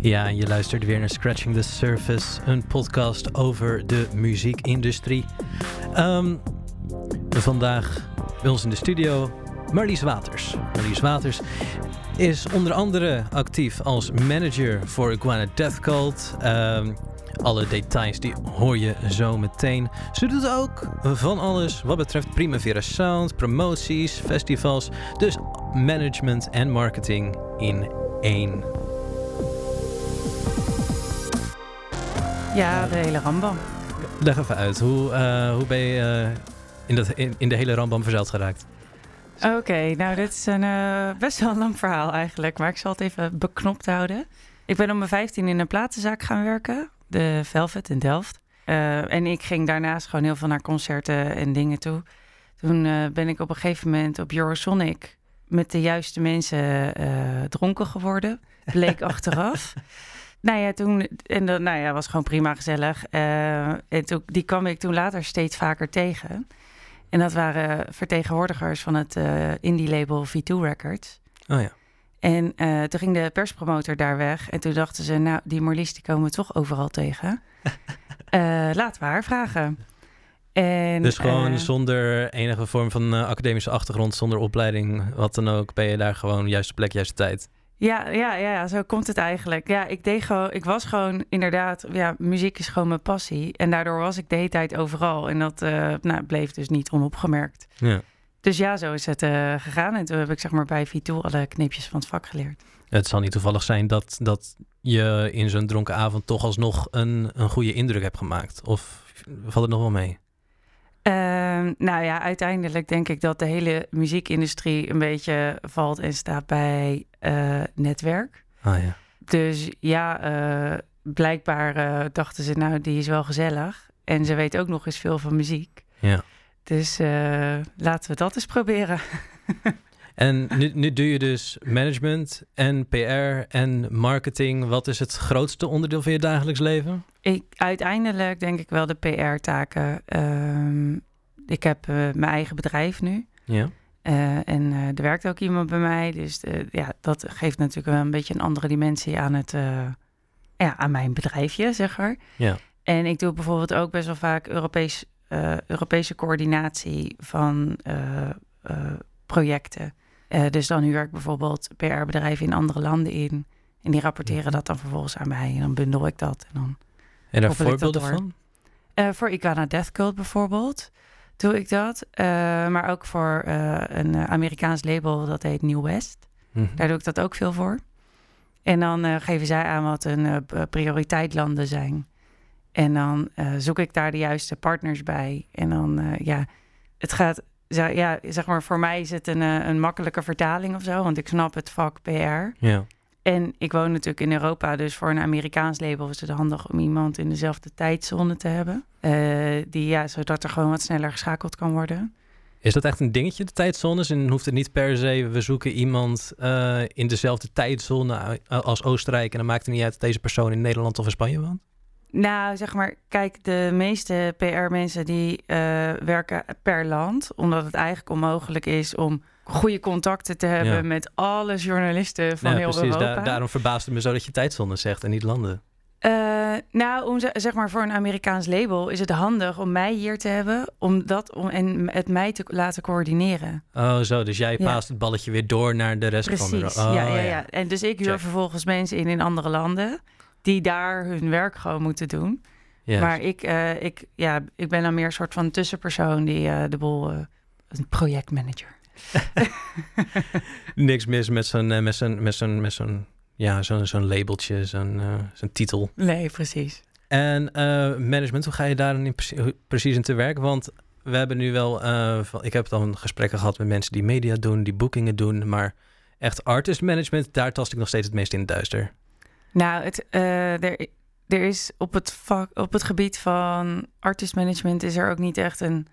Ja, je luistert weer naar Scratching the Surface, een podcast over de muziekindustrie. Ehm, vandaag bij ons in de studio Marlies Waters. Marlies Waters is onder andere actief als manager voor Iguana Death Cult. Ehm, alle details die hoor je zo meteen. Ze doet ook van alles wat betreft Primavera Sound, promoties, festivals. Dus management en marketing in één. Ja, de hele rambam. Leg even uit, hoe, uh, hoe ben je uh, in, dat, in, in, de hele rambam verzeild geraakt? Oké, nou dit is een uh, best wel een lang verhaal eigenlijk, maar ik zal het even beknopt houden. Ik ben om mijn 15 in een platenzaak gaan werken, de Velvet in Delft. en ik ging daarnaast gewoon heel veel naar concerten en dingen toe. Toen ben ik op een gegeven moment op Eurosonic met de juiste mensen dronken geworden, bleek achteraf. Nou ja, toen, en dan, nou ja, was gewoon prima gezellig. Uh, en toen, die kwam ik toen later steeds vaker tegen. En dat waren vertegenwoordigers van het uh, indie-label V2 Records. Oh ja. En uh, toen ging de perspromotor daar weg. En toen dachten ze, nou, die Marlies die komen we toch overal tegen. laten we haar vragen. En, dus gewoon zonder enige vorm van academische achtergrond, zonder opleiding, wat dan ook, ben je daar gewoon juiste plek, juiste tijd. Ja, ja, ja, zo komt het eigenlijk. Ja, ik deed gewoon, ik was gewoon inderdaad, ja, muziek is gewoon mijn passie. En daardoor was ik de hele tijd overal. En dat uh, nou, bleef dus niet onopgemerkt. Ja. Dus ja, zo is het uh, gegaan. En toen heb ik zeg maar bij Vitool alle knipjes van het vak geleerd. Het zal niet toevallig zijn dat, dat je in zo'n dronken avond toch alsnog een, een goede indruk hebt gemaakt. Of valt het nog wel mee? Uh, nou ja, uiteindelijk denk ik dat de hele muziekindustrie een beetje valt en staat bij uh, netwerk. Ah ja. Dus ja, uh, blijkbaar uh, dachten ze, nou, die is wel gezellig. En ze weet ook nog eens veel van muziek. Ja. Dus laten we dat eens proberen. en nu, nu doe je dus management en PR en marketing. Wat is het grootste onderdeel van je dagelijks leven? Ik, uiteindelijk denk ik wel de PR-taken. Uh, ik heb mijn eigen bedrijf nu. Ja. Uh, en uh, er werkt ook iemand bij mij. Dus ja, dat geeft natuurlijk wel een beetje een andere dimensie aan, het, ja, aan mijn bedrijfje, zeg maar. Ja. En ik doe bijvoorbeeld ook best wel vaak Europees, Europese coördinatie van projecten. Dus dan huur ik bijvoorbeeld PR-bedrijven in andere landen in. En die rapporteren dat dan vervolgens aan mij. En dan bundel ik dat. En, dan en daar voorbeelden van? voor Igana Death Cult bijvoorbeeld doe ik dat. Uh, maar ook voor uh, een Amerikaans label dat heet New West. Mm -hmm. Daar doe ik dat ook veel voor. En dan uh, geven zij aan wat hun prioriteitslanden zijn. En dan zoek ik daar de juiste partners bij. En dan, ja, het gaat, ja, zeg maar, voor mij is het een, een makkelijke vertaling of zo, want ik snap het vak PR. Ja. En ik woon natuurlijk in Europa, dus voor een Amerikaans label is het handig om iemand in dezelfde tijdzone te hebben. Uh, die, ja, zodat er gewoon wat sneller geschakeld kan worden. Is dat echt een dingetje, de tijdzones? En hoeft het niet per se, we zoeken iemand uh, in dezelfde tijdzone als Oostenrijk... en dan maakt het niet uit dat deze persoon in Nederland of in Spanje woont? Nou, zeg maar, kijk, de meeste PR-mensen die uh, werken per land... omdat het eigenlijk onmogelijk is om goede contacten te hebben ja. met alle journalisten van ja, heel precies. Europa. Da daarom verbaast het me zo dat je tijdzone zegt en niet landen. Uh, nou, om, zeg maar voor een Amerikaans label is het handig om mij hier te hebben, om dat om, en het mij te laten coördineren. Oh, zo. Dus jij paast ja. het balletje weer door naar de rest Precies. van de. Oh, ja, ja, ja. En dus ik huur vervolgens mensen in in andere landen die daar hun werk gewoon moeten doen. Yes. Maar ik, uh, ik, ja, ik ben dan meer een soort van tussenpersoon die uh, de boel, een projectmanager. Niks mis met zo'n met zo'n met zo'n met zo'n ja zo'n zo'n labeltje, zo'n zo'n titel. Nee, precies. En management, hoe ga je daar dan in precies, precies in te werk? Want we hebben nu wel, van, ik heb dan gesprekken gehad met mensen die media doen, die boekingen doen, maar echt artist management, daar tast ik nog steeds het meest in het duister. Nou, het, er, er is op het, vak, op het gebied van artist management is er ook niet echt een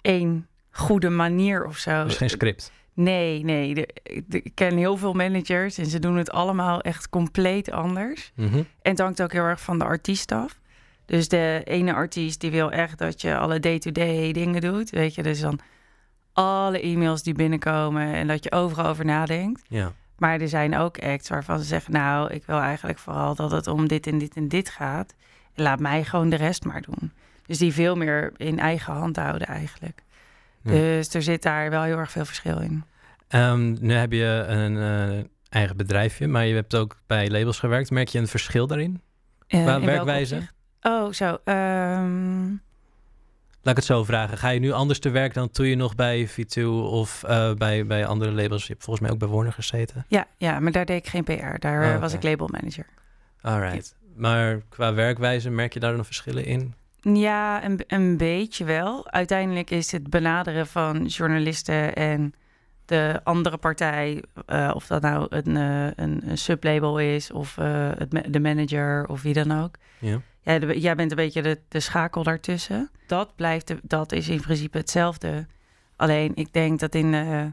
één goede manier of zo. Dus geen script? Nee, nee. De, de, ik ken heel veel managers en ze doen het allemaal echt compleet anders. Mm -hmm. En het hangt ook heel erg van de artiest af. Dus de ene artiest die wil echt dat je alle day-to-day -day dingen doet. Weet je, dus dan alle e-mails die binnenkomen en dat je overal over nadenkt. Ja. Maar er zijn ook acts waarvan ze zeggen, nou, ik wil eigenlijk vooral dat het om dit en dit en dit gaat. Laat mij gewoon de rest maar doen. Dus die veel meer in eigen hand houden eigenlijk. Ja. Dus er zit daar wel heel erg veel verschil in. Ehm, nu heb je een eh, eigen bedrijfje, maar je hebt ook bij labels gewerkt. Merk je een verschil daarin? In welk werkwijze? opzicht? Oh, zo. ehm, Laat ik het zo vragen. Ga je nu anders te werk dan toen je nog bij V2 of eh, bij, bij andere labels? Je hebt volgens mij ook bij Warner gezeten. ja, ja, maar daar deed ik geen PR. Daar Oh, eh, was ik labelmanager. Alright. Maar qua werkwijze merk je daar dan verschillen in? Ja, een, een beetje wel. Uiteindelijk is het benaderen van journalisten en de andere partij, eh, of dat nou een, een, een sublabel is of het, de manager of wie dan ook. Ja. Ja, de- jij bent een beetje de, de schakel daartussen. Dat blijft, de- dat is in principe hetzelfde. Alleen ik denk dat in de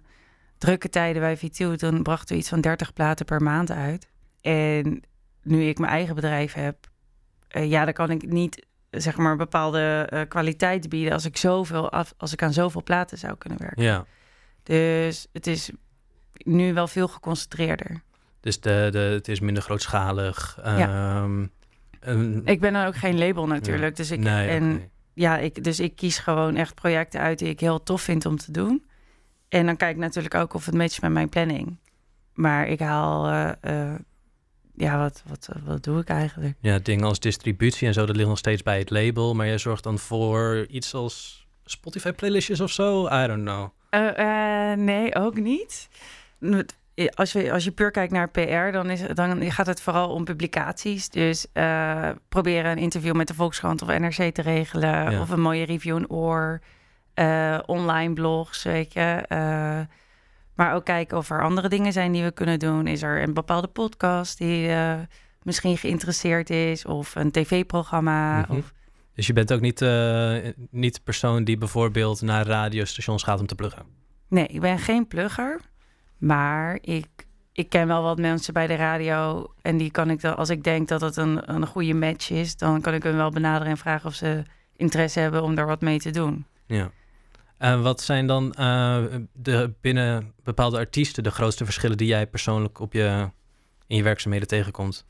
drukke tijden bij V2, toen brachten we iets van 30 platen per maand uit. En nu ik mijn eigen bedrijf heb, eh, ja, dan kan ik niet zeg maar bepaalde eh, kwaliteit bieden als ik zoveel af, als ik aan zoveel platen zou kunnen werken. Ja. Dus het is nu wel veel geconcentreerder. Dus de, de, het is minder grootschalig. Ja. Ehm, Ik ben dan ook geen label natuurlijk, dus ik nee, en ja, ik, dus ik kies gewoon echt projecten uit die ik heel tof vind om te doen. En dan kijk ik natuurlijk ook of het matcht met mijn planning. Maar ik haal, eh, eh, ja, wat, wat, wat doe ik eigenlijk? Ja, dingen als distributie en zo, dat ligt nog steeds bij het label. Maar jij zorgt dan voor iets als Spotify playlistjes of zo? I don't know. Eh, nee, ook niet. Als je, als je puur kijkt naar PR, dan, is, dan gaat het vooral om publicaties. Dus eh, proberen een interview met de Volkskrant of NRC te regelen. Ja. Of een mooie review in oor. eh, online blogs, weet je. Eh, maar ook kijken of er andere dingen zijn die we kunnen doen. Is er een bepaalde podcast die misschien geïnteresseerd is? Of een tv-programma? Mhm. of, Dus je bent ook niet, niet de persoon die bijvoorbeeld naar radiostations gaat om te pluggen? Nee, ik ben geen plugger. Maar ik, ik ken wel wat mensen bij de radio. En die kan ik dan, als ik denk dat het een, een goede match is, dan kan ik hun wel benaderen en vragen of ze interesse hebben om daar wat mee te doen. Ja. En wat zijn dan eh, de, binnen bepaalde artiesten de grootste verschillen die jij persoonlijk op je, in je werkzaamheden tegenkomt?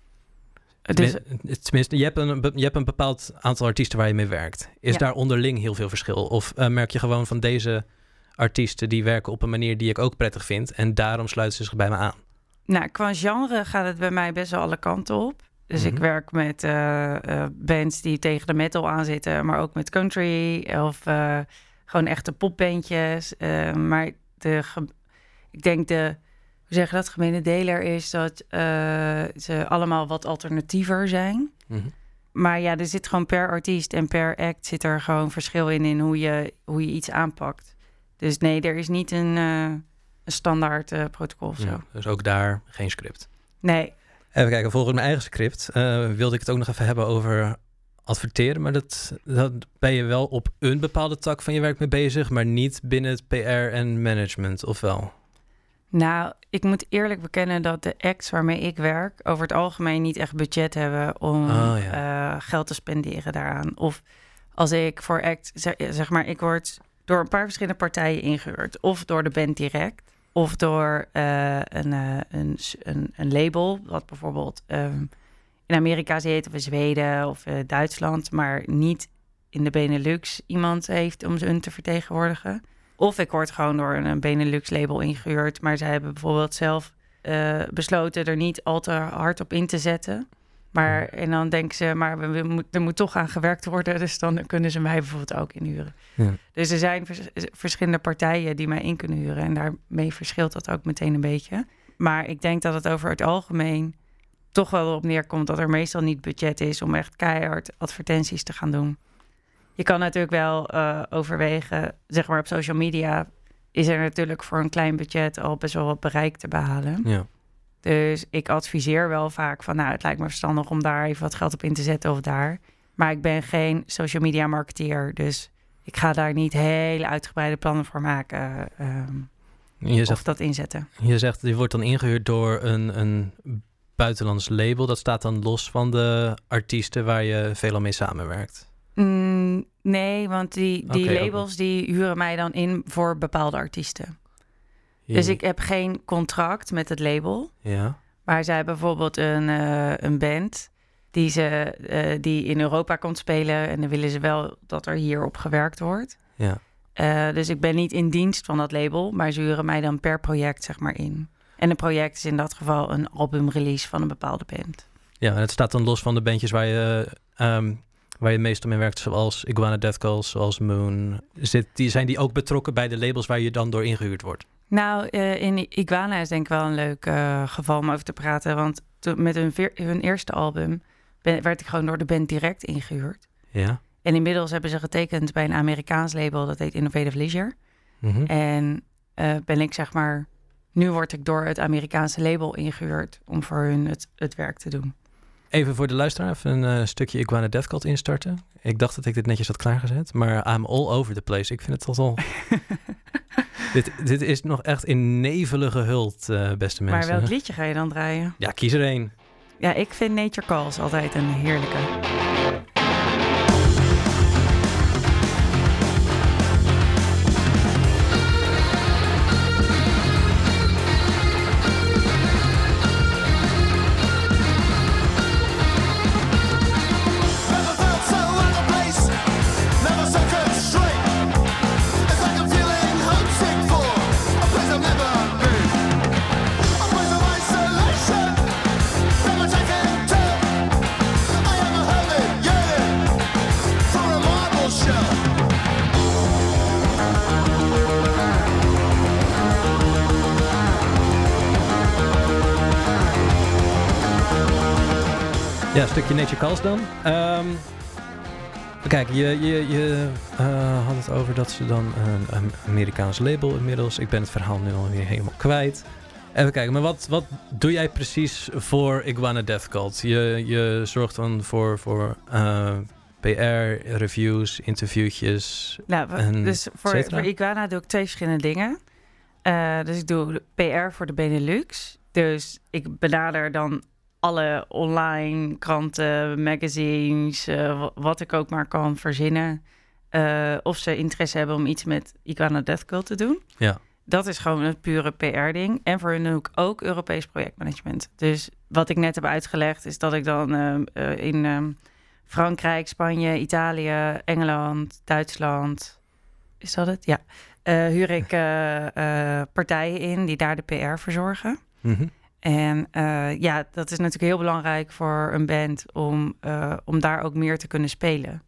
Dus, Tenmin- Tenminste, je hebt, een, je hebt een bepaald aantal artiesten waar je mee werkt. Is Ja. daar onderling heel veel verschil? Of eh, merk je gewoon van deze artiesten die werken op een manier die ik ook prettig vind en daarom sluiten ze zich bij me aan? nou, qua genre gaat het bij mij best wel alle kanten op. Dus ik Mhm. werk met eh, eh, bands die tegen de metal aanzitten, maar ook met country of eh, gewoon echte popbandjes. Maar de, ik denk de, hoe zeg je dat, gemene deler is dat ze allemaal wat alternatiever zijn. Mhm. Maar ja, er zit gewoon per artiest en per act zit er gewoon verschil in, in hoe je, hoe je iets aanpakt. Dus nee, er is niet een, eh, een standaard eh, protocol of zo. Ja, dus ook daar geen script. Nee, Even kijken, volgens mijn eigen script eh, wilde ik het ook nog even hebben over adverteren. Maar dat, dat ben je wel op een bepaalde tak van je werk mee bezig, maar niet binnen het PR en management, of wel? Nou, ik moet eerlijk bekennen dat de acts waarmee ik werk over het algemeen niet echt budget hebben om Oh, eh, geld te spenderen daaraan. Of als ik voor act, zeg, zeg maar, ik word door een paar verschillende partijen ingehuurd. Of door de band direct, of door eh, een, eh, een, een, label, wat bijvoorbeeld ehm, in Amerika zit, of in Zweden of eh, Duitsland, maar niet in de Benelux iemand heeft om ze hun te vertegenwoordigen. Of ik word gewoon door een Benelux label ingehuurd, maar zij hebben bijvoorbeeld zelf besloten er niet al te hard op in te zetten. Maar en dan denken ze, maar we, we er moet toch aan gewerkt worden, dus dan kunnen ze mij bijvoorbeeld ook inhuren. Ja. Dus er zijn vers- verschillende partijen die mij in kunnen huren en daarmee verschilt dat ook meteen een beetje. Maar ik denk dat het over het algemeen toch wel erop neerkomt dat er meestal niet budget is om echt keihard advertenties te gaan doen. Je kan natuurlijk wel eh, overwegen, zeg maar op social media is er natuurlijk voor een klein budget al best wel wat bereik te behalen. Ja. Dus ik adviseer wel vaak van, nou, het lijkt me verstandig om daar even wat geld op in te zetten of daar. Maar ik ben geen social media marketeer, dus ik ga daar niet hele uitgebreide plannen voor maken ehm, Je of zegt, dat inzetten. je zegt, die wordt dan ingehuurd door een, een buitenlands label. Dat staat dan los van de artiesten waar je veel mee samenwerkt. Mm, nee, want die, die labels die huren mij dan in voor bepaalde artiesten. Dus ik heb geen contract met het label. Ja. Maar zij hebben bijvoorbeeld een, eh, een band die, ze, eh, die in Europa komt spelen. En dan willen ze wel dat er hierop gewerkt wordt. Ja. Eh, dus ik ben niet in dienst van dat label, maar ze huren mij dan per project zeg maar in. En een project is in dat geval een albumrelease van een bepaalde band. Ja, en het staat dan los van de bandjes waar je, ehm, waar je meestal mee werkt, zoals Iguana Death Calls, zoals Moon. Zit, die, zijn die ook betrokken bij de labels waar je dan door ingehuurd wordt? Nou, uh, in Iguana is denk ik wel een leuk uh, geval om over te praten. Want met hun, hun eerste album ben, werd ik gewoon door de band direct ingehuurd. Ja. En inmiddels hebben ze getekend bij een Amerikaans label, dat heet Innovative Leisure. Mm -hmm. En uh, ben ik zeg maar, nu word ik door het Amerikaanse label ingehuurd om voor hun het, het werk te doen. Even voor de luisteraar, even een uh, stukje Iguana Death Cult instarten. Ik dacht dat ik dit netjes had klaargezet, maar I'm all over the place. Ik vind het toch al... dit, dit is nog echt in nevelen gehuld, uh, beste mensen. Maar welk liedje ga je dan draaien? Ja, kies er één. Ja, ik vind Nature Calls altijd een heerlijke. Stukje Nature Calls dan. Um, kijk, je, je, je uh, had het over dat ze dan een, een Amerikaans label inmiddels. Ik ben het verhaal nu alweer helemaal kwijt. Even kijken, maar wat, wat doe jij precies voor Iguana Death Cult? Je, je zorgt dan voor, voor uh, PR, reviews, interviewtjes. Nou, en dus voor, voor Iguana doe ik twee verschillende dingen. Uh, dus ik doe PR voor de Benelux. Dus ik benader dan alle online kranten, magazines, uh, wat ik ook maar kan verzinnen. Uh, of ze interesse hebben om iets met Iguana Death Cult te doen. Ja. Dat is gewoon een pure PR-ding. En voor hun ik ook Europees projectmanagement. Dus wat ik net heb uitgelegd, is dat ik dan uh, in um, Frankrijk, Spanje, Italië, Engeland, Duitsland. Is dat het? Ja. huur ik partijen in die daar de PR verzorgen. Mm -hmm. En uh, ja, dat is natuurlijk heel belangrijk voor een band om, uh, om daar ook meer te kunnen spelen.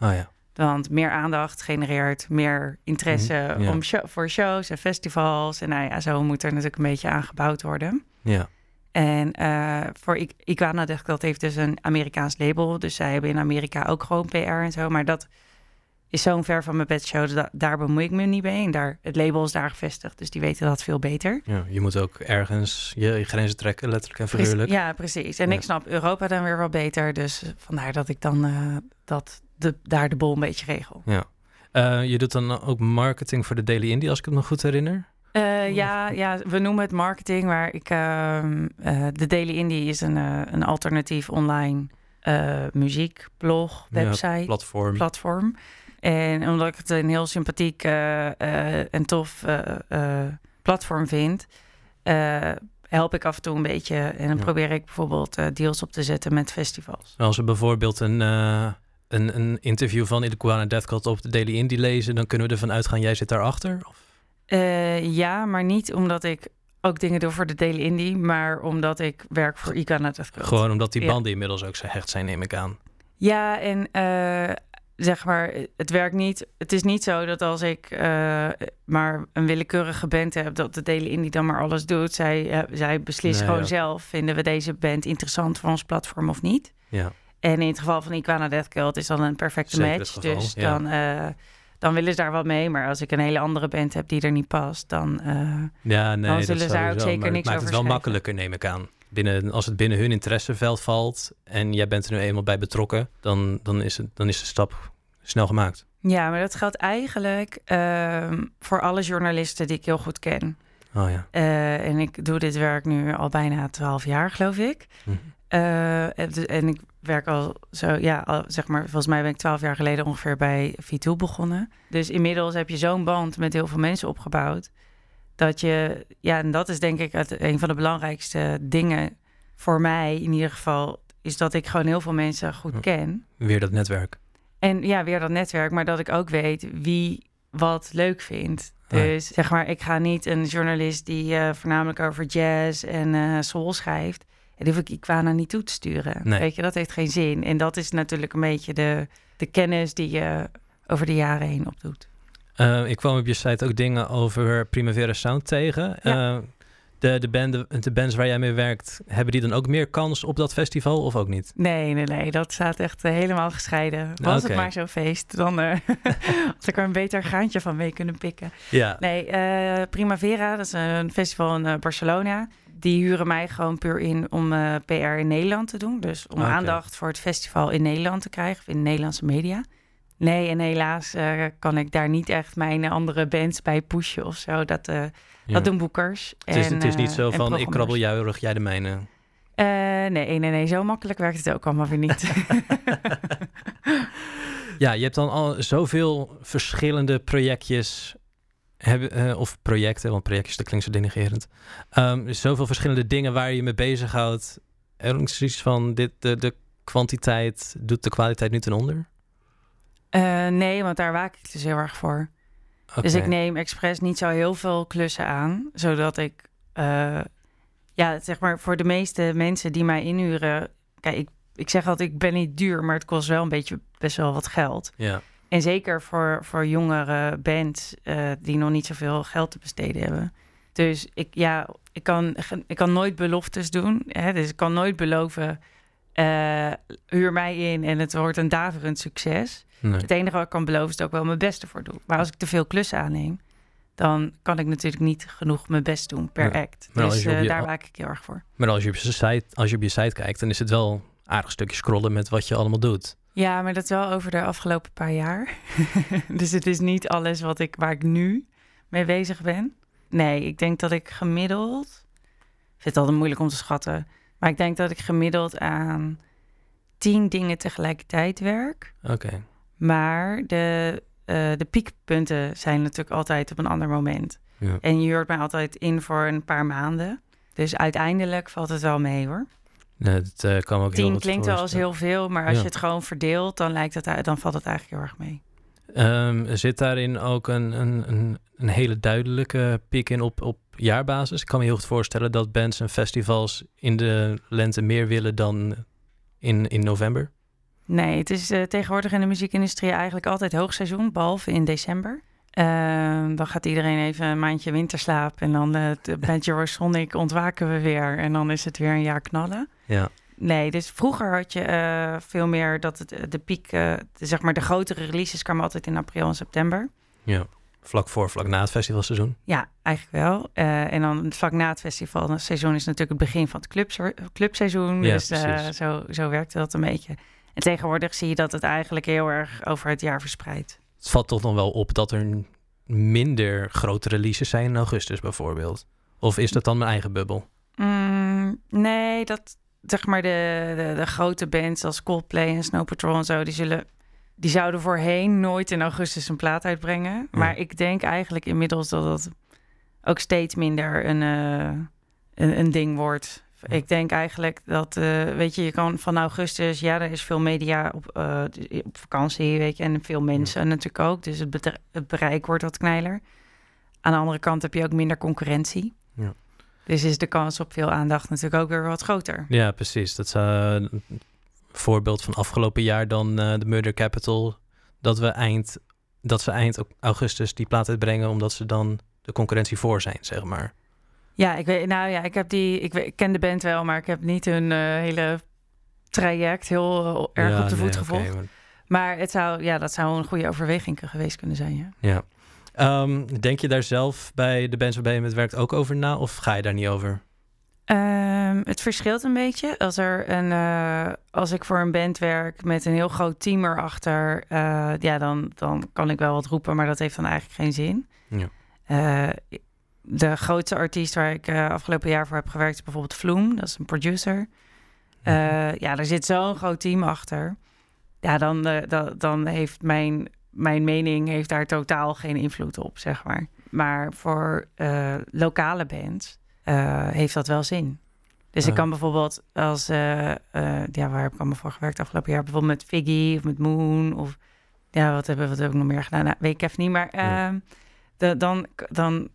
Oh ja. Want meer aandacht genereert meer interesse Mm ja. om show, voor shows en festivals. En nou ja, zo moet er natuurlijk een beetje aan gebouwd worden. Ja. En uh, voor I Iguana dacht ik dat heeft dus een Amerikaans label. Dus zij hebben in Amerika ook gewoon PR en zo. Maar dat is zo'n ver van mijn bedshow. Da daar bemoei ik me niet mee. En daar, het label is daar gevestigd, dus die weten dat veel beter. Ja, je moet ook ergens je, je grenzen trekken, letterlijk en figuurlijk. Ja, precies. En Ja. ik snap Europa dan weer wel beter. Dus vandaar dat ik dan uh, dat de, daar de bol een beetje regel. Ja. Uh, je doet dan ook marketing voor de Daily Indie, als ik het me goed herinner. Uh, ja, ja, we noemen het marketing, maar ik, uh, de Daily Indie is een, een alternatief online muziek, blog, website, ja, platform. platform. En omdat ik het een heel sympathiek en tof platform vind, help ik af en toe een beetje. En dan Ja. probeer ik bijvoorbeeld deals op te zetten met festivals. Als we bijvoorbeeld een, uh, een, een interview van Iguana Death Cult op de Daily Indie lezen, dan kunnen we ervan uitgaan, jij zit daarachter? Of? Uh, ja, maar niet omdat ik ook dingen doe voor de Daily Indie, maar omdat ik werk voor Cult. Gewoon omdat die Ja. banden inmiddels ook zo hecht zijn, neem ik aan. Ja, en uh, zeg maar, het werkt niet. Het is niet zo dat als ik uh, maar een willekeurige band heb, dat de Daily Indie dan maar alles doet. Zij, uh, zij beslissen Nee, gewoon ja. zelf: vinden we deze band interessant voor ons platform of niet? Ja. En in het geval van Iguana Death Cult is dan een perfecte Zeker match. geval, dus ja. dan, uh, dan willen ze daar wat mee. Maar als ik een hele andere band heb die er niet past, dan. Ja, nee, Dan zullen ze daar ook zeker maar niks het maakt over het wel schrijven. makkelijker, neem ik aan. Binnen, als het binnen hun interesseveld valt en jij bent er nu eenmaal bij betrokken, dan, dan, is, het, dan is de stap snel gemaakt. Ja, maar dat geldt eigenlijk uh, voor alle journalisten die ik heel goed ken. Oh ja. Uh, en ik doe dit werk nu al bijna twaalf jaar, geloof ik. Hm. Uh, en, en ik werk al zo, ja, al, zeg maar, volgens mij ben ik twaalf jaar geleden ongeveer bij V2 begonnen. Dus inmiddels heb je zo'n band met heel veel mensen opgebouwd. Dat je, ja, en dat is denk ik het, een van de belangrijkste dingen voor mij in ieder geval, is dat ik gewoon heel veel mensen goed Hm. ken. Weer dat netwerk. En ja, weer dat netwerk, maar dat ik ook weet wie wat leuk vindt. Dus zeg maar, ik ga niet een journalist die eh, voornamelijk over jazz en eh soul schrijft. En die hoef ik Ikwana niet toe te sturen. Nee. Weet je, dat heeft geen zin. En dat is natuurlijk een beetje de, de kennis die je over de jaren heen opdoet. Eh, ik kwam op je site ook dingen over Primavera Sound tegen. Ja. Eh, de, de, banden, de bands waar jij mee werkt, hebben die dan ook meer kans op dat festival of ook niet? Nee, nee, nee. Dat staat echt eh, helemaal gescheiden. Was het maar zo'n feest, dan eh had ik er een beter gaantje van mee kunnen pikken. Ja. Nee, Primavera, dat is een festival in Barcelona. Die huren mij gewoon puur in om PR in Nederland te doen. Dus om Oké. aandacht voor het festival in Nederland te krijgen, of in de Nederlandse media. Nee, en helaas eh, kan ik daar niet echt mijn andere bands bij pushen of zo. Dat, eh, Ja. dat doen boekers. Het is, en, het is niet eh, zo en van, ik krabbel jouw rug, jij de mijne. Eh, nee, nee, nee, zo makkelijk werkt het ook allemaal weer niet. Ja, je hebt dan al zoveel verschillende projectjes. Hebben, eh, of projecten, want projectjes, dat klinkt zo denigerend. Ehm, zoveel verschillende dingen waar je je mee bezighoudt. Er is iets van, dit, de, de kwantiteit doet de kwaliteit nu ten onder? Eh, nee, want daar waak ik dus heel erg voor. Dus ik neem expres niet zo heel veel klussen aan, zodat ik, eh, ja, zeg maar, voor de meeste mensen die mij inhuren, kijk, ik, ik zeg altijd, ik ben niet duur, maar het kost wel een beetje best wel wat geld. Ja, En zeker voor, voor jongere bands eh, die nog niet zoveel geld te besteden hebben. Dus ik, ja, ik kan, ik kan nooit beloftes doen. Hè? Dus ik kan nooit beloven, huur mij in en het wordt een daverend succes. Nee. Het enige wat ik kan beloven is dat ik wel mijn beste voor doe. Maar als ik te veel klussen aanneem, dan kan ik natuurlijk niet genoeg mijn best doen per Ja, act. maar Dus je eh, daar waak ik heel erg voor. Maar als je, op je site, als je op je site kijkt, dan is het wel een aardig stukje scrollen met wat je allemaal doet. Ja, maar dat is wel over de afgelopen paar jaar. dus het is niet alles wat ik, waar ik nu mee bezig ben. Nee, ik denk dat ik gemiddeld... Ik vind het altijd moeilijk om te schatten. Maar ik denk dat ik gemiddeld aan tien dingen tegelijkertijd werk. Oké. Maar de, eh, de piekpunten zijn natuurlijk altijd op een ander moment. Ja. En je huurt mij altijd in voor een paar maanden. Dus uiteindelijk valt het wel mee hoor. Nee, dat eh, kan ook heel Tien goed klinkt wel als heel veel, maar als Ja. je het gewoon verdeelt, dan, lijkt het, dan valt het eigenlijk heel erg mee. Ehm, zit daarin ook een, een, een, een hele duidelijke piek in op, op jaarbasis? Ik kan me heel goed voorstellen dat bands en festivals in de lente meer willen dan in, in november. Nee, het is eh, tegenwoordig in de muziekindustrie eigenlijk altijd hoogseizoen, behalve in december. Ehm, dan gaat iedereen even een maandje winterslaap en dan eh, met Eurosonic ontwaken we weer en dan is het weer een jaar knallen. Ja. Nee, dus vroeger had je eh, veel meer dat het, de piek, eh, de, zeg maar de grotere releases kwamen altijd in april en september. ja. Vlak voor, vlak na het festivalseizoen. Ja, eigenlijk wel. Eh, en dan vlak na het festivalseizoen is natuurlijk het begin van het clubse- clubseizoen. Ja, dus eh, zo, zo werkte dat een beetje. En tegenwoordig zie je dat het eigenlijk heel erg over het jaar verspreidt. Het valt toch dan wel op dat er minder grote releases zijn in augustus bijvoorbeeld. Of is dat dan mijn eigen bubbel? Mm, nee, dat zeg maar de, de, de grote bands als Coldplay en Snow Patrol en zo, die zullen. Die zouden voorheen nooit in augustus een plaat uitbrengen. Maar ik denk eigenlijk inmiddels dat dat ook steeds minder een, eh, een, een ding wordt. Ik denk eigenlijk dat, eh, weet je, je kan van augustus, ja, er is veel media op, eh, op vakantie, weet je, en veel mensen natuurlijk ook. Dus het, bereik wordt wat kneiler. Aan de andere kant heb je ook minder concurrentie. Ja. Dus is de kans op veel aandacht natuurlijk ook weer wat groter. Ja, precies. Dat is een voorbeeld van afgelopen jaar dan eh, de Murder Capital. Dat, we eind, dat ze eind augustus die plaat uitbrengen omdat ze dan de concurrentie voor zijn, zeg maar. Ja, ik weet, nou ja, ik heb die, ik, weet- ik ken de band wel, maar ik heb niet hun eh, hele traject heel erg Ja, op de voet nee, gevolgd. maar- Maar het zou, ja, dat zou een goede overweging geweest kunnen zijn, ja. Ja. Ehm, denk je daar zelf bij de bands waarbij je met werkt ook over na? Of ga je daar niet over? Ehm, het verschilt een beetje. Als, er een, eh, als ik voor een band werk met een heel groot team erachter, eh, ja, dan, dan kan ik wel wat roepen, maar dat heeft dan eigenlijk geen zin. Ja. Eh, de grootste artiest waar ik eh, afgelopen jaar voor heb gewerkt is bijvoorbeeld Vloem. Dat is een producer. Eh, ja, daar zit zo'n groot team achter. Ja, dan, eh, dan, dan heeft mijn, mijn mening heeft daar totaal geen invloed op, zeg maar. maar voor lokale bands heeft dat wel zin. Dus ik kan bijvoorbeeld als, ja, waar heb ik allemaal voor gewerkt afgelopen jaar? Bijvoorbeeld met Figgy of met Moon of ja, wat hebben wat heb ik nog meer gedaan? Nou, weet ik even niet, maar Ja. ehm, de, dan, dan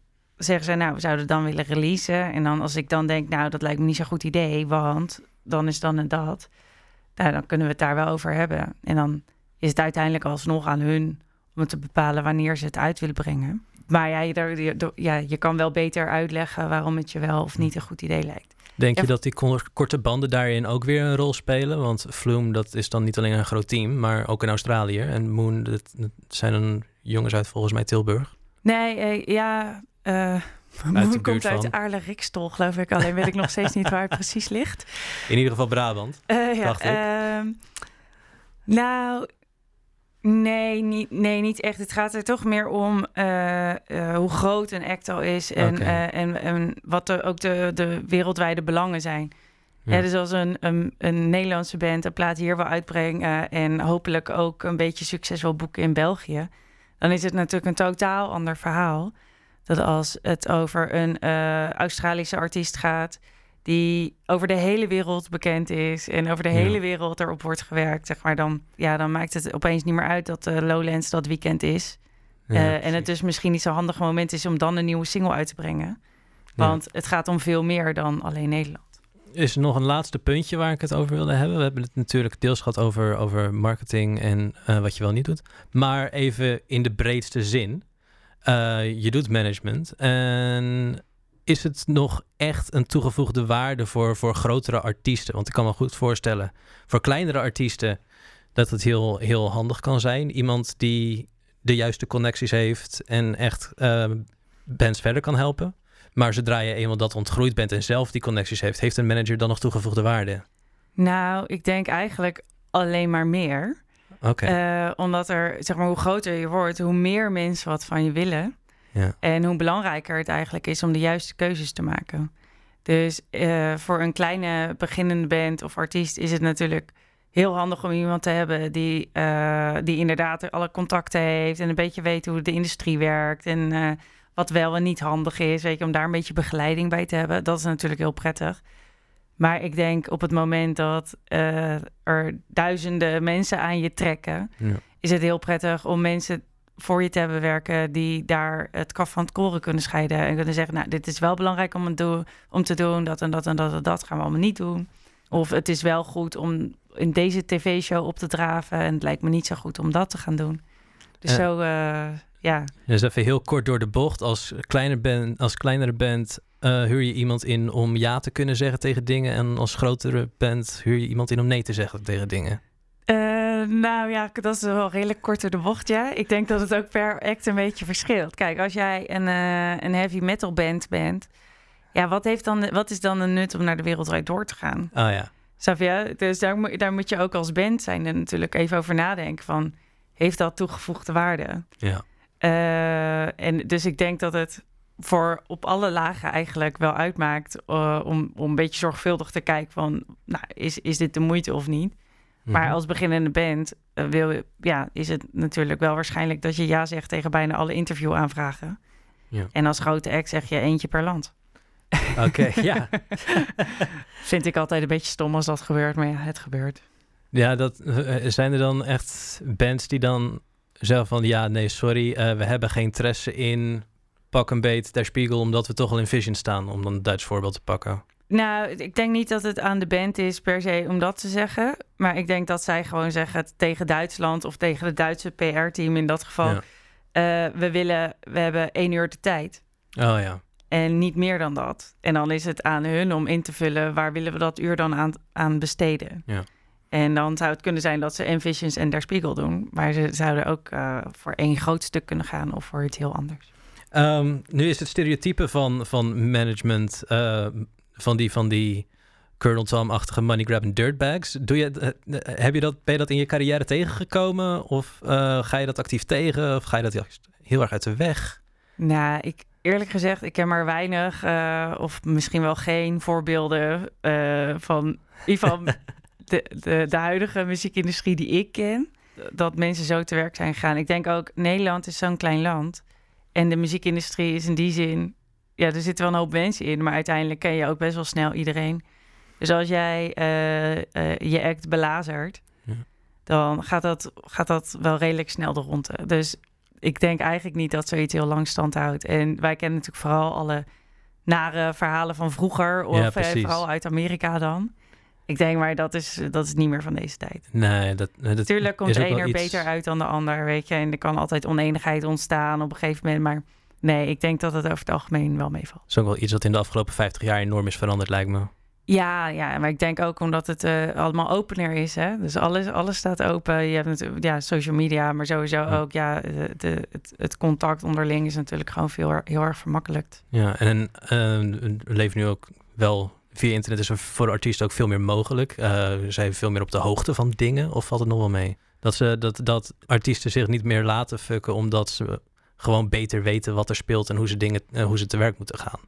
zeggen ze, nou, we zouden dan willen releasen. En dan als ik dan denk, nou, dat lijkt me niet zo'n goed idee, want dan is dan en dat. Nou, dan kunnen we het daar wel over hebben. En dan is het uiteindelijk alsnog aan hun om te bepalen wanneer ze het uit willen brengen. Maar ja, je, ja, je kan wel beter uitleggen waarom het je wel of niet een goed idee lijkt. Denk je dat die kor- korte banden daarin ook weer een rol spelen? Want Flume, dat is dan niet alleen een groot team, maar ook in Australië. En Moon, dat, dat zijn dan jongens uit volgens mij Tilburg. Nee, eh, ja. Eh de Moon buurt komt uit van. Aarle-Rikstol, geloof ik. Alleen weet ik nog steeds niet waar het precies ligt. In ieder geval Brabant. Eh, ja, Dacht ik. ehm, nou, nee niet, nee, niet echt. Het gaat er toch meer om eh, eh, hoe groot een act al is en, eh, en, en wat de, ook de, de wereldwijde belangen zijn. Ja. Ja. dus als een, een, een Nederlandse band een plaat hier wil uitbrengen en hopelijk ook een beetje succes wil boeken in België, dan is het natuurlijk een totaal ander verhaal. Dat als het over een eh, Australische artiest gaat die over de hele wereld bekend is en over de Ja. hele wereld erop wordt gewerkt, zeg maar, dan, ja, dan maakt het opeens niet meer uit dat de Lowlands dat weekend is. Ja, Eh, en het dus misschien niet zo'n handig moment is om dan een nieuwe single uit te brengen. Ja. Want het gaat om veel meer dan alleen Nederland. is er nog een laatste puntje waar ik het over wilde hebben. We hebben het natuurlijk deels gehad over, over marketing en wat je wel niet doet. Maar even in de breedste zin. Eh, je doet management. En is het nog echt een toegevoegde waarde voor, voor grotere artiesten? Want ik kan me goed voorstellen, voor kleinere artiesten, dat het heel, heel handig kan zijn. Iemand die de juiste connecties heeft en echt eh, bands verder kan helpen. Maar zodra je eenmaal dat ontgroeid bent en zelf die connecties heeft, heeft een manager dan nog toegevoegde waarde? Nou, ik denk eigenlijk alleen maar meer. Eh, omdat er, zeg maar, hoe groter je wordt, hoe meer mensen wat van je willen. ja. En hoe belangrijker het eigenlijk is om de juiste keuzes te maken. Dus eh, voor een kleine beginnende band of artiest is het natuurlijk heel handig om iemand te hebben die, eh, die inderdaad alle contacten heeft en een beetje weet hoe de industrie werkt en wat wel en niet handig is. Weet je, om daar een beetje begeleiding bij te hebben. Dat is natuurlijk heel prettig. Maar ik denk op het moment dat eh, er duizenden mensen aan je trekken, Ja. is het heel prettig om mensen voor je te hebben werken die daar het kaf van het koren kunnen scheiden en kunnen zeggen, nou, dit is wel belangrijk om, het doen, om te doen, dat en dat en dat en dat gaan we allemaal niet doen. Of het is wel goed om in deze tv-show op te draven en het lijkt me niet zo goed om dat te gaan doen. Dus Eh. zo, eh, ja. Dus even heel kort door de bocht. Als, kleiner band, als kleinere band eh, huur je iemand in om ja te kunnen zeggen tegen dingen. En als grotere band huur je iemand in om nee te zeggen tegen dingen. Eh, nou ja, dat is wel redelijk kort door de bocht, ja. Ik denk dat het ook per act een beetje verschilt. Kijk, als jij een, eh, een heavy metal band bent... Ja, wat, heeft dan, wat is dan een nut om naar de wereldrijd door te gaan? Ah ja. Snap je? Dus daar, moet- daar moet je ook als band zijn natuurlijk even over nadenken van... heeft dat toegevoegde waarde? ja. Eh, en dus ik denk dat het voor op alle lagen eigenlijk wel uitmaakt... eh, om, om een beetje zorgvuldig te kijken van... Nou, is, is dit de moeite of niet? Maar Mhm. als beginnende band eh, wil, ja, is het natuurlijk wel waarschijnlijk dat je ja zegt tegen bijna alle interviewaanvragen. Ja. En als grote act zeg je eentje per land. Oké, ja. Vind ik altijd een beetje stom als dat gebeurt, maar ja, het gebeurt. Ja, dat, zijn er dan echt bands die dan zeggen van... Ja, nee, sorry, eh, we hebben geen interesse in pak een beet Der Spiegel... omdat we toch al in Vision staan, om dan een Duits voorbeeld te pakken. Nou, ik denk niet dat het aan de band is per se om dat te zeggen. Maar ik denk dat zij gewoon zeggen tegen Duitsland of tegen het Duitse PR-team in dat geval. Ja. eh, we willen, we hebben één uur de tijd. Oh ja. En niet meer dan dat. En dan is het aan hun om in te vullen waar willen we dat uur dan aan, aan besteden. Ja. En dan zou het kunnen zijn dat ze Envisions en Der Spiegel doen. Maar ze zouden ook eh, voor één groot stuk kunnen gaan of voor iets heel anders. Ehm, nu is het stereotype van, van management, eh, van die, van die Colonel Tom-achtige money grabbing dirtbags. Doe je, eh, heb je dat, ben je dat in je carrière tegengekomen? Of ga je dat actief tegen? Of ga je dat juist heel erg uit de weg? Nou, ik eerlijk gezegd, ik ken maar weinig of misschien wel geen voorbeelden eh, van geval de, de, de huidige muziekindustrie die ik ken. Dat mensen zo te werk zijn gegaan. Ik denk ook, Nederland is zo'n klein land. En de muziekindustrie is in die zin, ja, er zitten wel een hoop mensen in, maar uiteindelijk ken je ook best wel snel iedereen. Dus als jij eh, eh, je act belazert, Ja. dan gaat dat, gaat dat wel redelijk snel de ronde. Dus ik denk eigenlijk niet dat zoiets heel lang stand houdt. En wij kennen natuurlijk vooral alle nare verhalen van vroeger, of Ja, eh, vooral uit Amerika dan. Ik denk maar dat is, dat is niet meer van deze tijd. Nee, dat, dat Natuurlijk komt de een er iets- beter uit dan de ander, weet je. En er kan altijd oneenigheid ontstaan op een gegeven moment. Maar nee, ik denk dat het over het algemeen wel meevalt. is ook wel iets wat in de afgelopen 50 jaar enorm is veranderd, lijkt me. Ja, ja, maar ik denk ook omdat het eh, allemaal opener is. Hè? Dus alles, alles staat open. Je hebt natuurlijk ja, social media, maar sowieso Ja. ook ja, de, de, het, het contact onderling is natuurlijk gewoon veel, heel erg vermakkelijkt. Ja, en eh, we leven nu ook wel via internet is er voor de artiesten ook veel meer mogelijk. Eh zijn veel meer op de hoogte van dingen, of valt het nog wel mee? Dat, ze, dat, dat artiesten zich niet meer laten fucken omdat ze gewoon beter weten wat er speelt en hoe ze, dingen, eh, hoe ze te werk moeten gaan.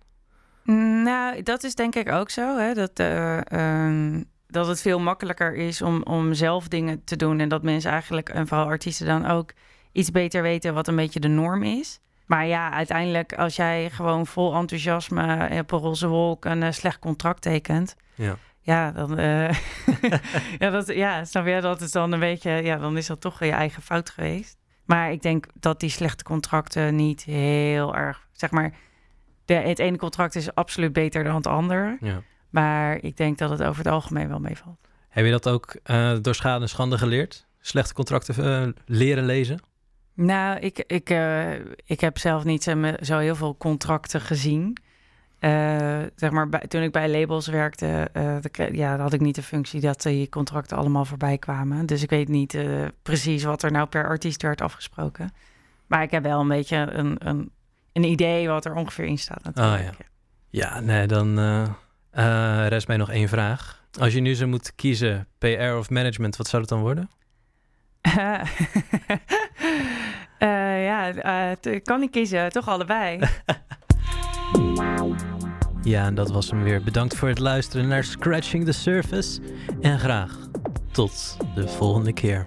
Nou, dat is denk ik ook zo. Hè? Dat, eh, ehm, dat het veel makkelijker is om, om zelf dingen te doen. En dat mensen eigenlijk, en vooral artiesten dan ook, iets beter weten wat een beetje de norm is. Maar ja, uiteindelijk, als jij gewoon vol enthousiasme op een roze wolk een eh, slecht contract tekent. Ja. Ja, dan, eh, ja, dat, ja, snap je? Dat is dan een beetje, ja, dan is dat toch je eigen fout geweest. Maar ik denk dat die slechte contracten niet heel erg, zeg maar, de, het ene contract is absoluut beter dan het andere. Ja. Maar ik denk dat het over het algemeen wel meevalt. Heb je dat ook eh, door schade en schande geleerd? Slechte contracten eh, leren lezen? Nou, ik, ik, eh, ik heb zelf niet zo, heel veel contracten gezien. Eh, zeg maar, bij- toen ik bij labels werkte, eh, kre- ja, had ik niet de functie dat die contracten allemaal voorbij kwamen. Dus ik weet niet precies wat er nou per artiest werd afgesproken. Maar ik heb wel een beetje een, een, een idee wat er ongeveer in staat natuurlijk. Ah, Ja, nee, dan rest mij nog één vraag. Als je nu zou moeten kiezen, PR of management, wat zou het dan worden? Eh, ja, eh, ik kan niet kiezen, toch allebei. Ja, en dat was hem weer. Bedankt voor het luisteren naar Scratching the Surface. En graag tot de volgende keer.